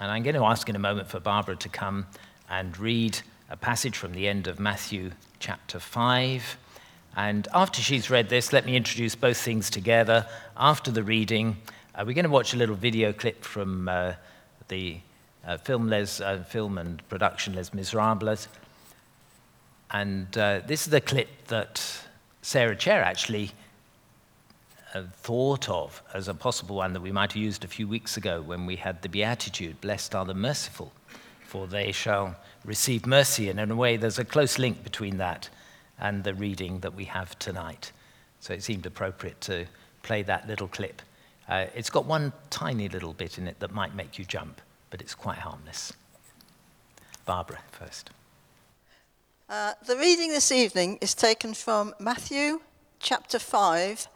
And I'm going to ask in a moment for Barbara to come and read a passage from the end of Matthew chapter 5. And after she's read this, let me introduce both things together. After the reading, uh, we're going to watch a little video clip from uh, the uh, film, Les, uh, film and production Les Miserables. And uh, this is the clip that Sarah Chair actually thought of as a possible one that we might have used a few weeks ago when we had the Beatitude Blessed are the merciful, for they shall receive mercy. And in a way, there's a close link between that and the reading that we have tonight. So it seemed appropriate to play that little clip. Uh, it's got one tiny little bit in it that might make you jump, but it's quite harmless. Barbara, first. Uh, the reading this evening is taken from Matthew chapter 5,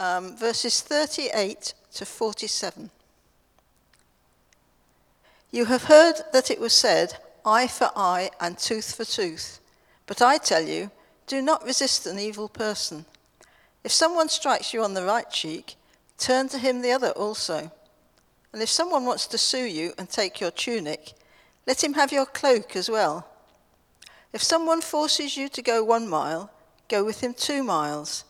um, verses 38 to 47. You have heard that it was said, eye for eye and tooth for tooth. But I tell you, do not resist an evil person. If someone strikes you on the right cheek, turn to him the other also. And if someone wants to sue you and take your tunic, let him have your cloak as well. If someone forces you to go one mile, go with him two miles.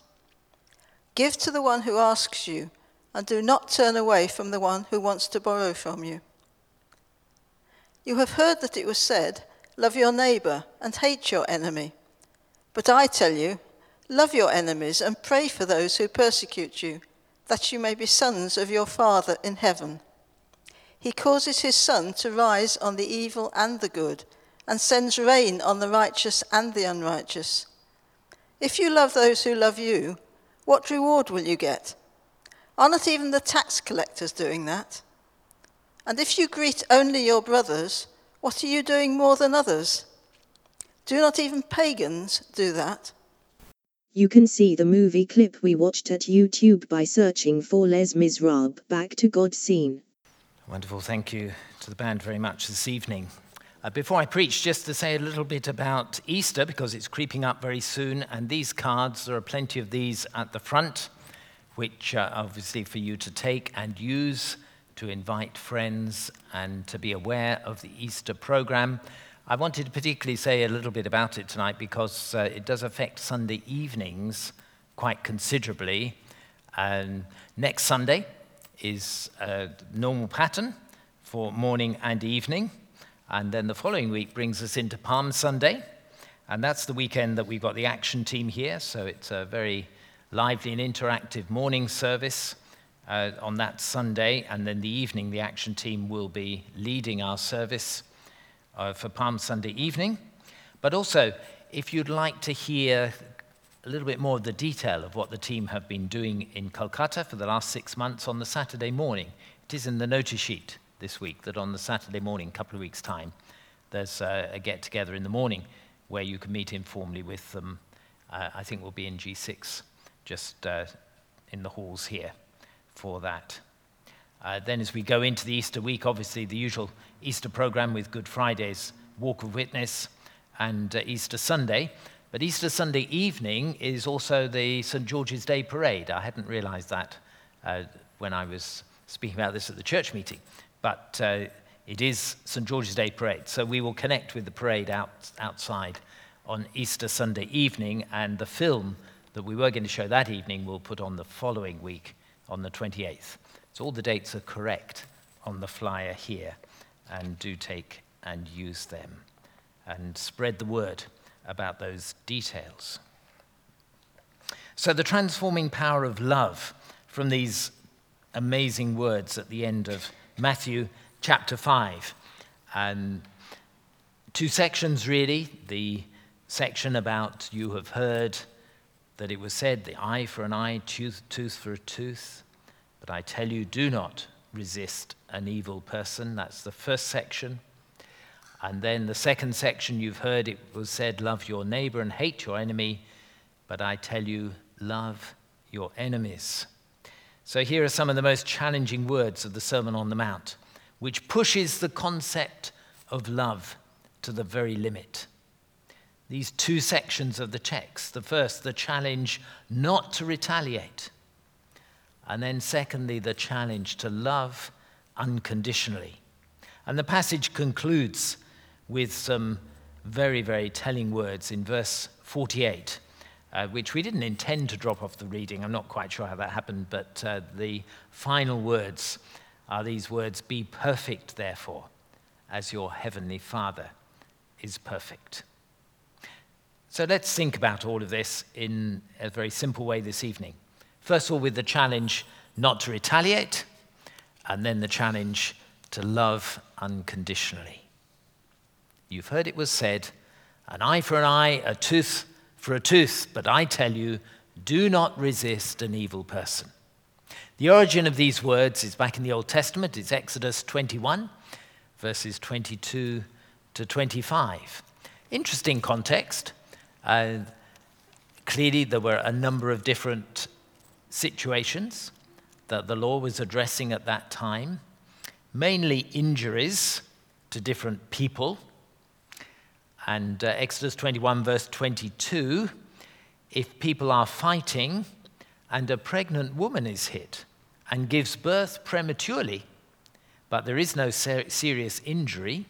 Give to the one who asks you, and do not turn away from the one who wants to borrow from you. You have heard that it was said, Love your neighbor and hate your enemy. But I tell you, love your enemies and pray for those who persecute you, that you may be sons of your Father in heaven. He causes his sun to rise on the evil and the good, and sends rain on the righteous and the unrighteous. If you love those who love you, what reward will you get? Are not even the tax collectors doing that? And if you greet only your brothers, what are you doing more than others? Do not even pagans do that? You can see the movie clip we watched at YouTube by searching for Les Miserables Back to God scene. Wonderful. Thank you to the band very much this evening. Uh, before I preach, just to say a little bit about Easter, because it's creeping up very soon, and these cards, there are plenty of these at the front, which are obviously for you to take and use to invite friends and to be aware of the Easter program. I wanted to particularly say a little bit about it tonight because uh, it does affect Sunday evenings quite considerably. And next Sunday is a normal pattern for morning and evening. And then the following week brings us into Palm Sunday. And that's the weekend that we've got the action team here. So it's a very lively and interactive morning service uh, on that Sunday, and then the evening, the action team will be leading our service uh, for Palm Sunday evening. But also, if you'd like to hear a little bit more of the detail of what the team have been doing in Kolkata for the last six months on the Saturday morning, it is in the notice sheet this week that on the Saturday morning, a couple of weeks' time, there's a, a get together in the morning where you can meet informally with them. Uh, I think we'll be in G6, just uh, in the halls here for that. Uh, then, as we go into the Easter week, obviously the usual Easter program with Good Friday's Walk of Witness and uh, Easter Sunday. But Easter Sunday evening is also the St. George's Day Parade. I hadn't realized that uh, when I was speaking about this at the church meeting. But uh, it is St. George's Day Parade. So we will connect with the parade out, outside on Easter Sunday evening, and the film that we were going to show that evening will put on the following week on the 28th. So all the dates are correct on the flyer here, and do take and use them and spread the word about those details. So, the transforming power of love from these amazing words at the end of Matthew chapter 5. And two sections, really. The section about you have heard that it was said, the eye for an eye, tooth, tooth for a tooth. But I tell you, do not resist an evil person. That's the first section. And then the second section, you've heard it was said, love your neighbor and hate your enemy. But I tell you, love your enemies. So here are some of the most challenging words of the Sermon on the Mount, which pushes the concept of love to the very limit these two sections of the text. The first, the challenge not to retaliate. And then, secondly, the challenge to love unconditionally. And the passage concludes with some very, very telling words in verse 48, uh, which we didn't intend to drop off the reading. I'm not quite sure how that happened, but uh, the final words are these words Be perfect, therefore, as your heavenly Father is perfect. So let's think about all of this in a very simple way this evening. First of all, with the challenge not to retaliate, and then the challenge to love unconditionally. You've heard it was said, an eye for an eye, a tooth for a tooth, but I tell you, do not resist an evil person. The origin of these words is back in the Old Testament. It's Exodus 21, verses 22 to 25. Interesting context. Uh, clearly, there were a number of different situations that the law was addressing at that time, mainly injuries to different people. And uh, Exodus 21, verse 22 if people are fighting and a pregnant woman is hit and gives birth prematurely, but there is no ser- serious injury,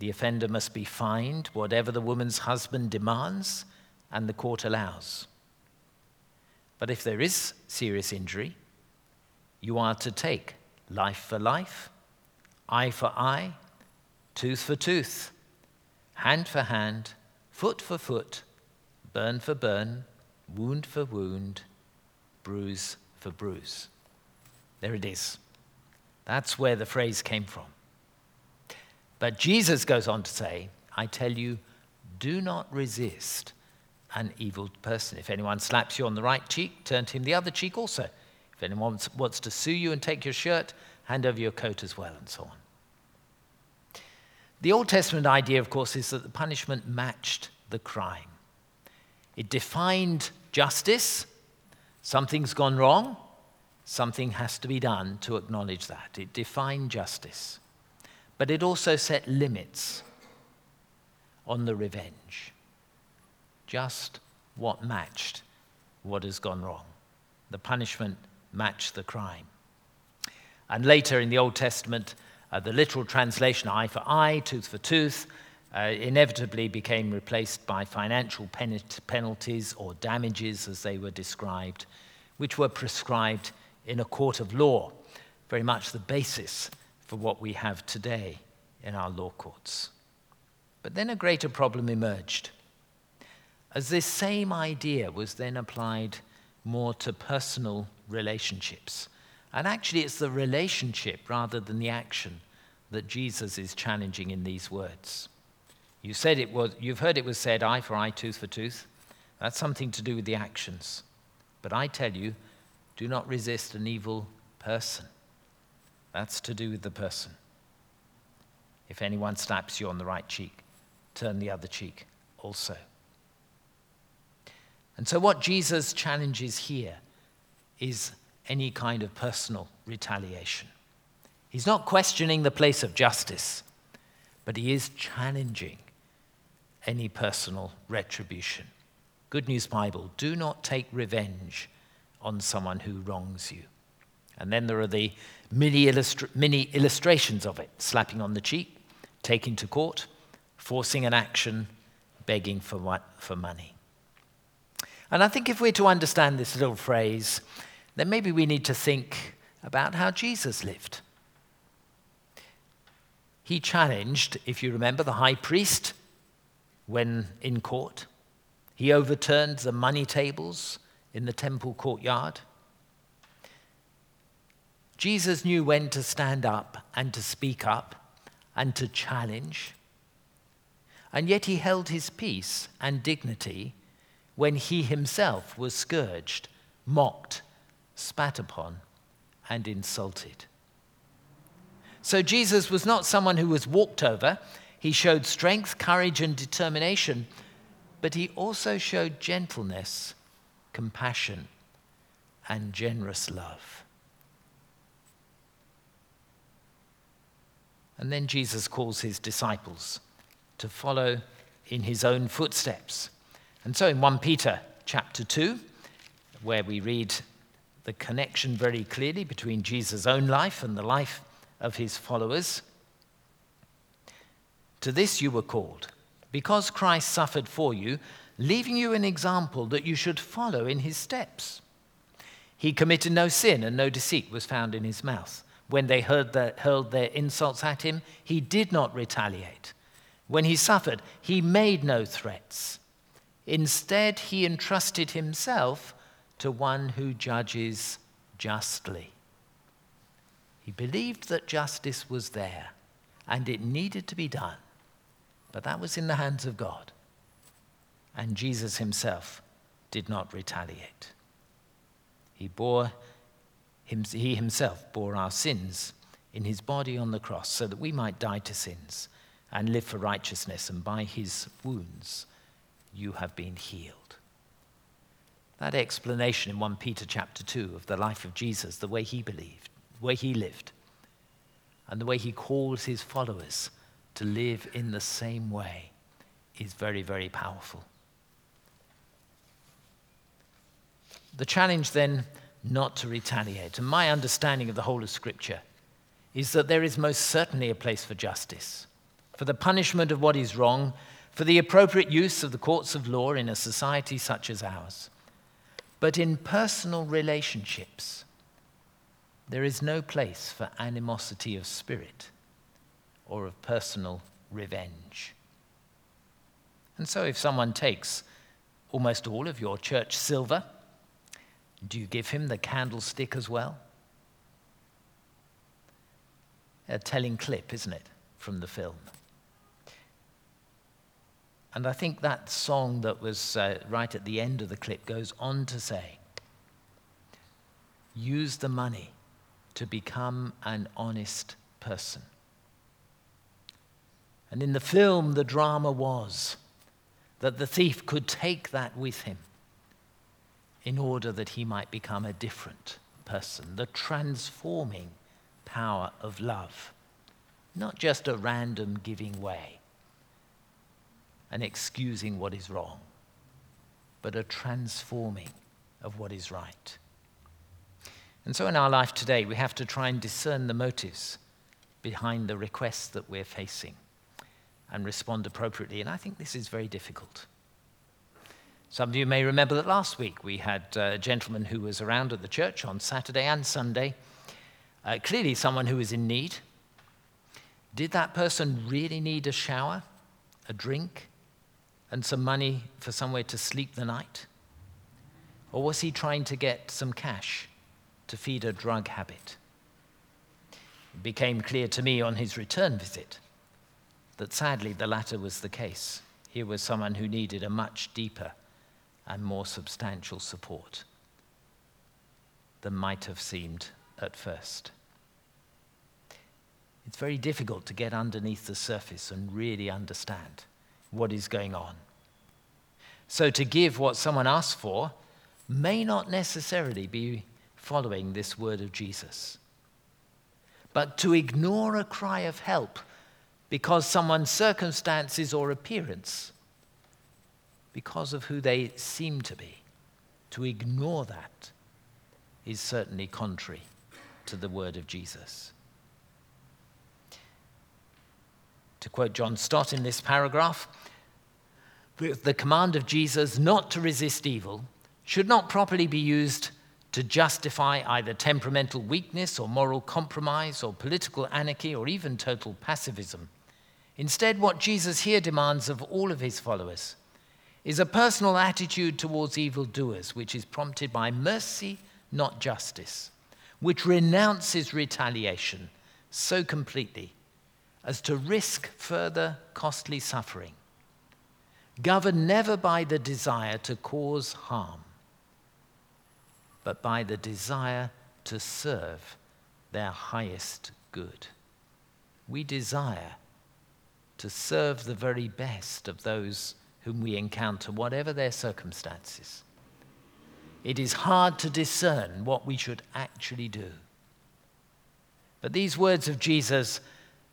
the offender must be fined whatever the woman's husband demands and the court allows. But if there is serious injury, you are to take life for life, eye for eye, tooth for tooth, hand for hand, foot for foot, burn for burn, wound for wound, bruise for bruise. There it is. That's where the phrase came from. But Jesus goes on to say, I tell you, do not resist an evil person. If anyone slaps you on the right cheek, turn to him the other cheek also. If anyone wants to sue you and take your shirt, hand over your coat as well, and so on. The Old Testament idea, of course, is that the punishment matched the crime. It defined justice. Something's gone wrong, something has to be done to acknowledge that. It defined justice. But it also set limits on the revenge. Just what matched what has gone wrong. The punishment matched the crime. And later in the Old Testament, uh, the literal translation, eye for eye, tooth for tooth, uh, inevitably became replaced by financial pen- penalties or damages as they were described, which were prescribed in a court of law, very much the basis for what we have today in our law courts. But then a greater problem emerged. As this same idea was then applied more to personal relationships. And actually, it's the relationship rather than the action that Jesus is challenging in these words. You said it was, you've heard it was said, eye for eye, tooth for tooth. That's something to do with the actions. But I tell you, do not resist an evil person. That's to do with the person. If anyone slaps you on the right cheek, turn the other cheek also. And so, what Jesus challenges here is any kind of personal retaliation. He's not questioning the place of justice, but he is challenging any personal retribution. Good News Bible do not take revenge on someone who wrongs you. And then there are the many, illustra- many illustrations of it slapping on the cheek, taking to court, forcing an action, begging for, for money. And I think if we're to understand this little phrase, then maybe we need to think about how Jesus lived. He challenged, if you remember, the high priest when in court. He overturned the money tables in the temple courtyard. Jesus knew when to stand up and to speak up and to challenge. And yet he held his peace and dignity when he himself was scourged, mocked, spat upon, and insulted. So Jesus was not someone who was walked over. He showed strength, courage, and determination, but he also showed gentleness, compassion, and generous love. And then Jesus calls his disciples to follow in his own footsteps. And so in 1 Peter chapter 2, where we read the connection very clearly between Jesus' own life and the life of his followers, To this you were called, because Christ suffered for you, leaving you an example that you should follow in his steps. He committed no sin, and no deceit was found in his mouth. When they the, hurled their insults at him, he did not retaliate. When he suffered, he made no threats. Instead, he entrusted himself to one who judges justly. He believed that justice was there and it needed to be done, but that was in the hands of God. And Jesus himself did not retaliate. He bore he himself bore our sins in his body on the cross so that we might die to sins and live for righteousness, and by his wounds you have been healed. That explanation in 1 Peter chapter 2 of the life of Jesus, the way he believed, the way he lived, and the way he calls his followers to live in the same way is very, very powerful. The challenge then not to retaliate, and my understanding of the whole of Scripture, is that there is most certainly a place for justice, for the punishment of what is wrong, for the appropriate use of the courts of law in a society such as ours. But in personal relationships, there is no place for animosity of spirit or of personal revenge. And so, if someone takes almost all of your church silver, do you give him the candlestick as well? A telling clip, isn't it, from the film? And I think that song that was uh, right at the end of the clip goes on to say, use the money to become an honest person. And in the film, the drama was that the thief could take that with him in order that he might become a different person, the transforming power of love, not just a random giving way and excusing what is wrong, but a transforming of what is right. And so in our life today, we have to try and discern the motives behind the requests that we're facing and respond appropriately. And I think this is very difficult. Some of you may remember that last week we had a gentleman who was around at the church on Saturday and Sunday, uh, clearly someone who was in need. Did that person really need a shower, a drink, and some money for somewhere to sleep the night? Or was he trying to get some cash to feed a drug habit? It became clear to me on his return visit that sadly the latter was the case. Here was someone who needed a much deeper and more substantial support than might have seemed at first. It's very difficult to get underneath the surface and really understand what is going on. So, to give what someone asks for may not necessarily be following this word of Jesus. But to ignore a cry of help because someone's circumstances or appearance because of who they seem to be. To ignore that is certainly contrary to the word of Jesus. To quote John Stott in this paragraph, the command of Jesus not to resist evil should not properly be used to justify either temperamental weakness or moral compromise or political anarchy or even total pacifism. Instead, what Jesus here demands of all of his followers is a personal attitude towards evildoers, which is prompted by mercy, not justice, which renounces retaliation so completely as to risk further costly suffering, governed never by the desire to cause harm, but by the desire to serve their highest good. We desire to serve the very best of those whom we encounter, whatever their circumstances. It is hard to discern what we should actually do. But these words of Jesus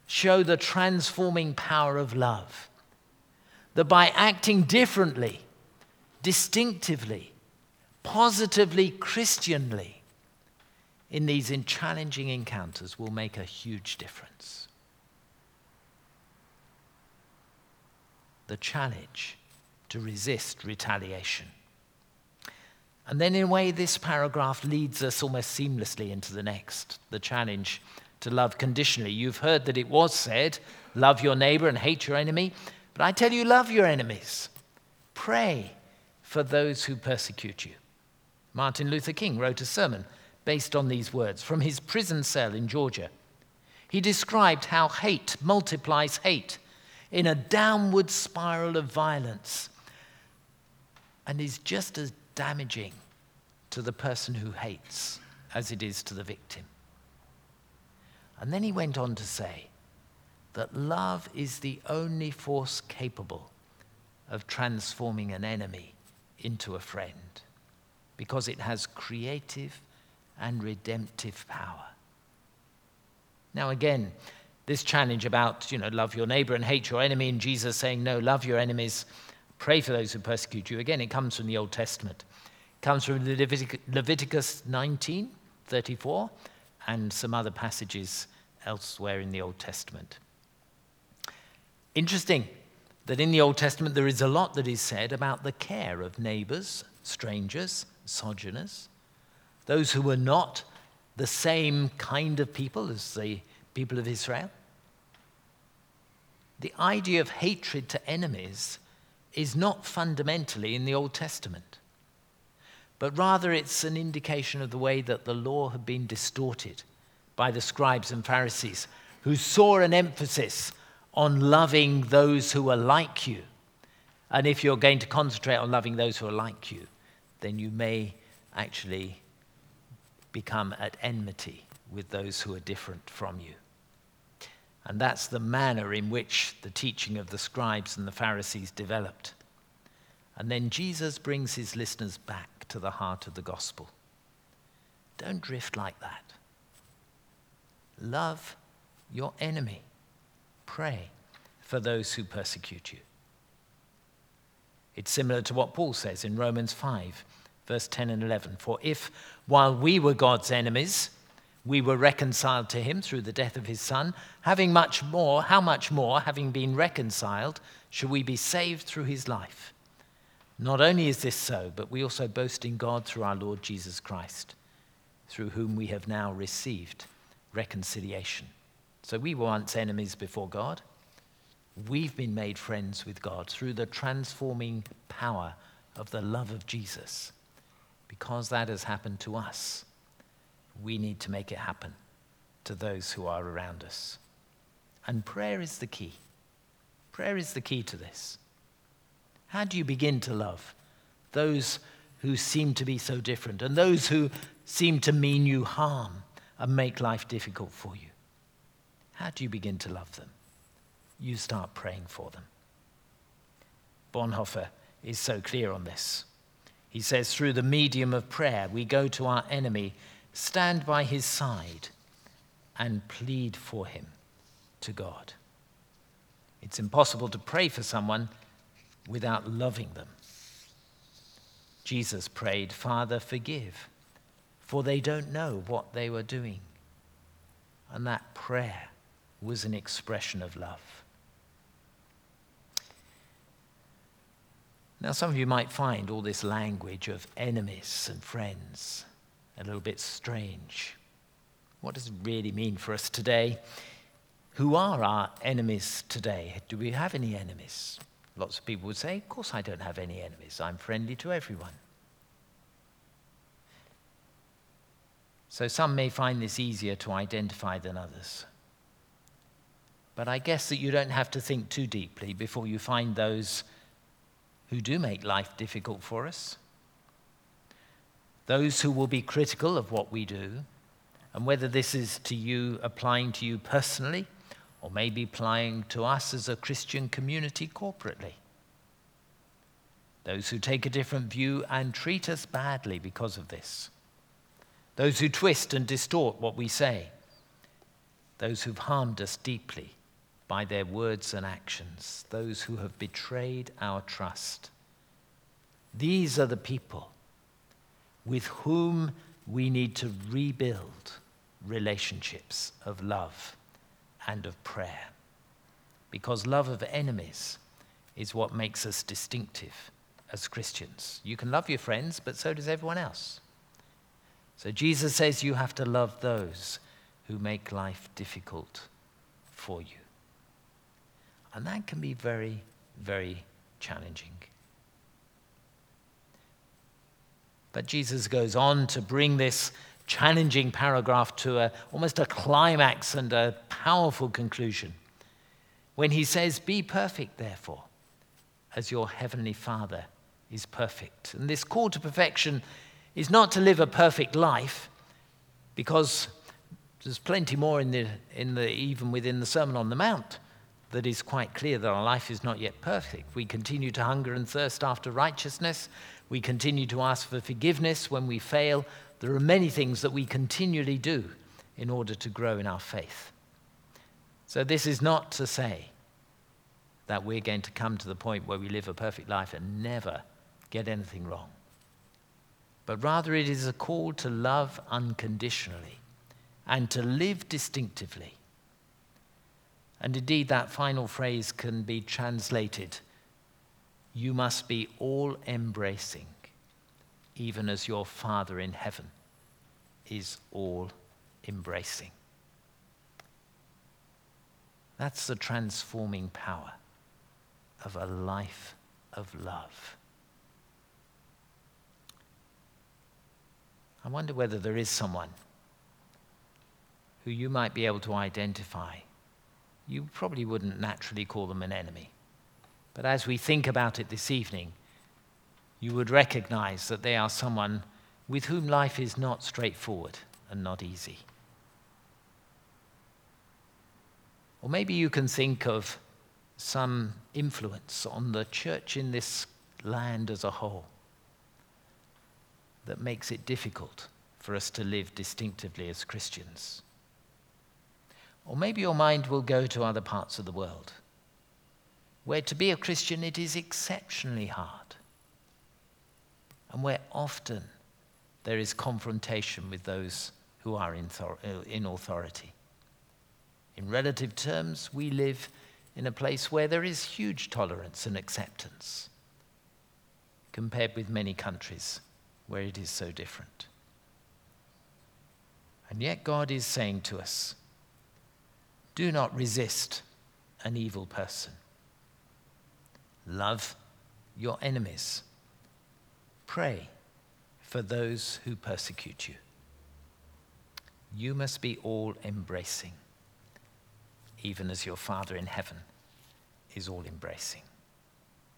show the transforming power of love. That by acting differently, distinctively, positively, Christianly, in these challenging encounters will make a huge difference. the challenge to resist retaliation. And then, in a way, this paragraph leads us almost seamlessly into the next the challenge to love conditionally. You've heard that it was said, love your neighbor and hate your enemy. But I tell you, love your enemies. Pray for those who persecute you. Martin Luther King wrote a sermon based on these words from his prison cell in Georgia. He described how hate multiplies hate in a downward spiral of violence and is just as damaging to the person who hates as it is to the victim. And then he went on to say that love is the only force capable of transforming an enemy into a friend because it has creative and redemptive power. Now, again, this challenge about, you know, love your neighbor and hate your enemy, and Jesus saying, no, love your enemies, pray for those who persecute you. Again, it comes from the Old Testament. It comes from Leviticus 19, 34, and some other passages elsewhere in the Old Testament. Interesting that in the Old Testament there is a lot that is said about the care of neighbors, strangers, sojourners, those who were not the same kind of people as the people of Israel. The idea of hatred to enemies is not fundamentally in the Old Testament, but rather it's an indication of the way that the law had been distorted by the scribes and Pharisees, who saw an emphasis on loving those who are like you. And if you're going to concentrate on loving those who are like you, then you may actually become at enmity with those who are different from you. And that's the manner in which the teaching of the scribes and the Pharisees developed. And then Jesus brings his listeners back to the heart of the gospel. Don't drift like that. Love your enemy. Pray for those who persecute you. It's similar to what Paul says in Romans 5, verse 10 and 11. For if, while we were God's enemies, we were reconciled to him through the death of his son, having much more, how much more, having been reconciled, should we be saved through his life? Not only is this so, but we also boast in God through our Lord Jesus Christ, through whom we have now received reconciliation. So we were once enemies before God. We've been made friends with God through the transforming power of the love of Jesus. Because that has happened to us, we need to make it happen to those who are around us. And prayer is the key. Prayer is the key to this. How do you begin to love those who seem to be so different and those who seem to mean you harm and make life difficult for you? How do you begin to love them? You start praying for them. Bonhoeffer is so clear on this. He says, through the medium of prayer, we go to our enemy, stand by his side, and plead for him to God. It's impossible to pray for someone without loving them. Jesus prayed, Father, forgive, for they don't know what they were doing. And that prayer was an expression of love. Now, some of you might find all this language of enemies and friends a little bit strange. What does it really mean for us today? Who are our enemies today? Do we have any enemies? Lots of people would say, Of course, I don't have any enemies. I'm friendly to everyone. So some may find this easier to identify than others. But I guess that you don't have to think too deeply before you find those who do make life difficult for us. Those who will be critical of what we do, and whether this is to you applying to you personally or maybe applying to us as a Christian community corporately. Those who take a different view and treat us badly because of this. Those who twist and distort what we say. Those who've harmed us deeply by their words and actions. Those who have betrayed our trust. These are the people with whom we need to rebuild relationships of love and of prayer. Because love of enemies is what makes us distinctive as Christians. You can love your friends, but so does everyone else. So Jesus says you have to love those who make life difficult for you. And that can be very, very challenging. But Jesus goes on to bring this challenging paragraph to a, almost a climax and a powerful conclusion when he says, Be perfect, therefore, as your heavenly Father is perfect. And this call to perfection is not to live a perfect life, because there's plenty more in the, in the, even within the Sermon on the Mount that is quite clear that our life is not yet perfect. We continue to hunger and thirst after righteousness. We continue to ask for forgiveness when we fail. There are many things that we continually do in order to grow in our faith. So, this is not to say that we're going to come to the point where we live a perfect life and never get anything wrong. But rather, it is a call to love unconditionally and to live distinctively. And indeed, that final phrase can be translated You must be all embracing, even as your Father in heaven is all embracing. That's the transforming power of a life of love. I wonder whether there is someone who you might be able to identify. You probably wouldn't naturally call them an enemy. But as we think about it this evening, you would recognize that they are someone with whom life is not straightforward and not easy. Or maybe you can think of some influence on the church in this land as a whole that makes it difficult for us to live distinctively as Christians. Or maybe your mind will go to other parts of the world where to be a Christian it is exceptionally hard and where often there is confrontation with those who are in, uh, in authority. In relative terms, we live in a place where there is huge tolerance and acceptance compared with many countries where it is so different. And yet, God is saying to us do not resist an evil person. Love your enemies. Pray for those who persecute you. You must be all embracing, even as your Father in heaven is all embracing.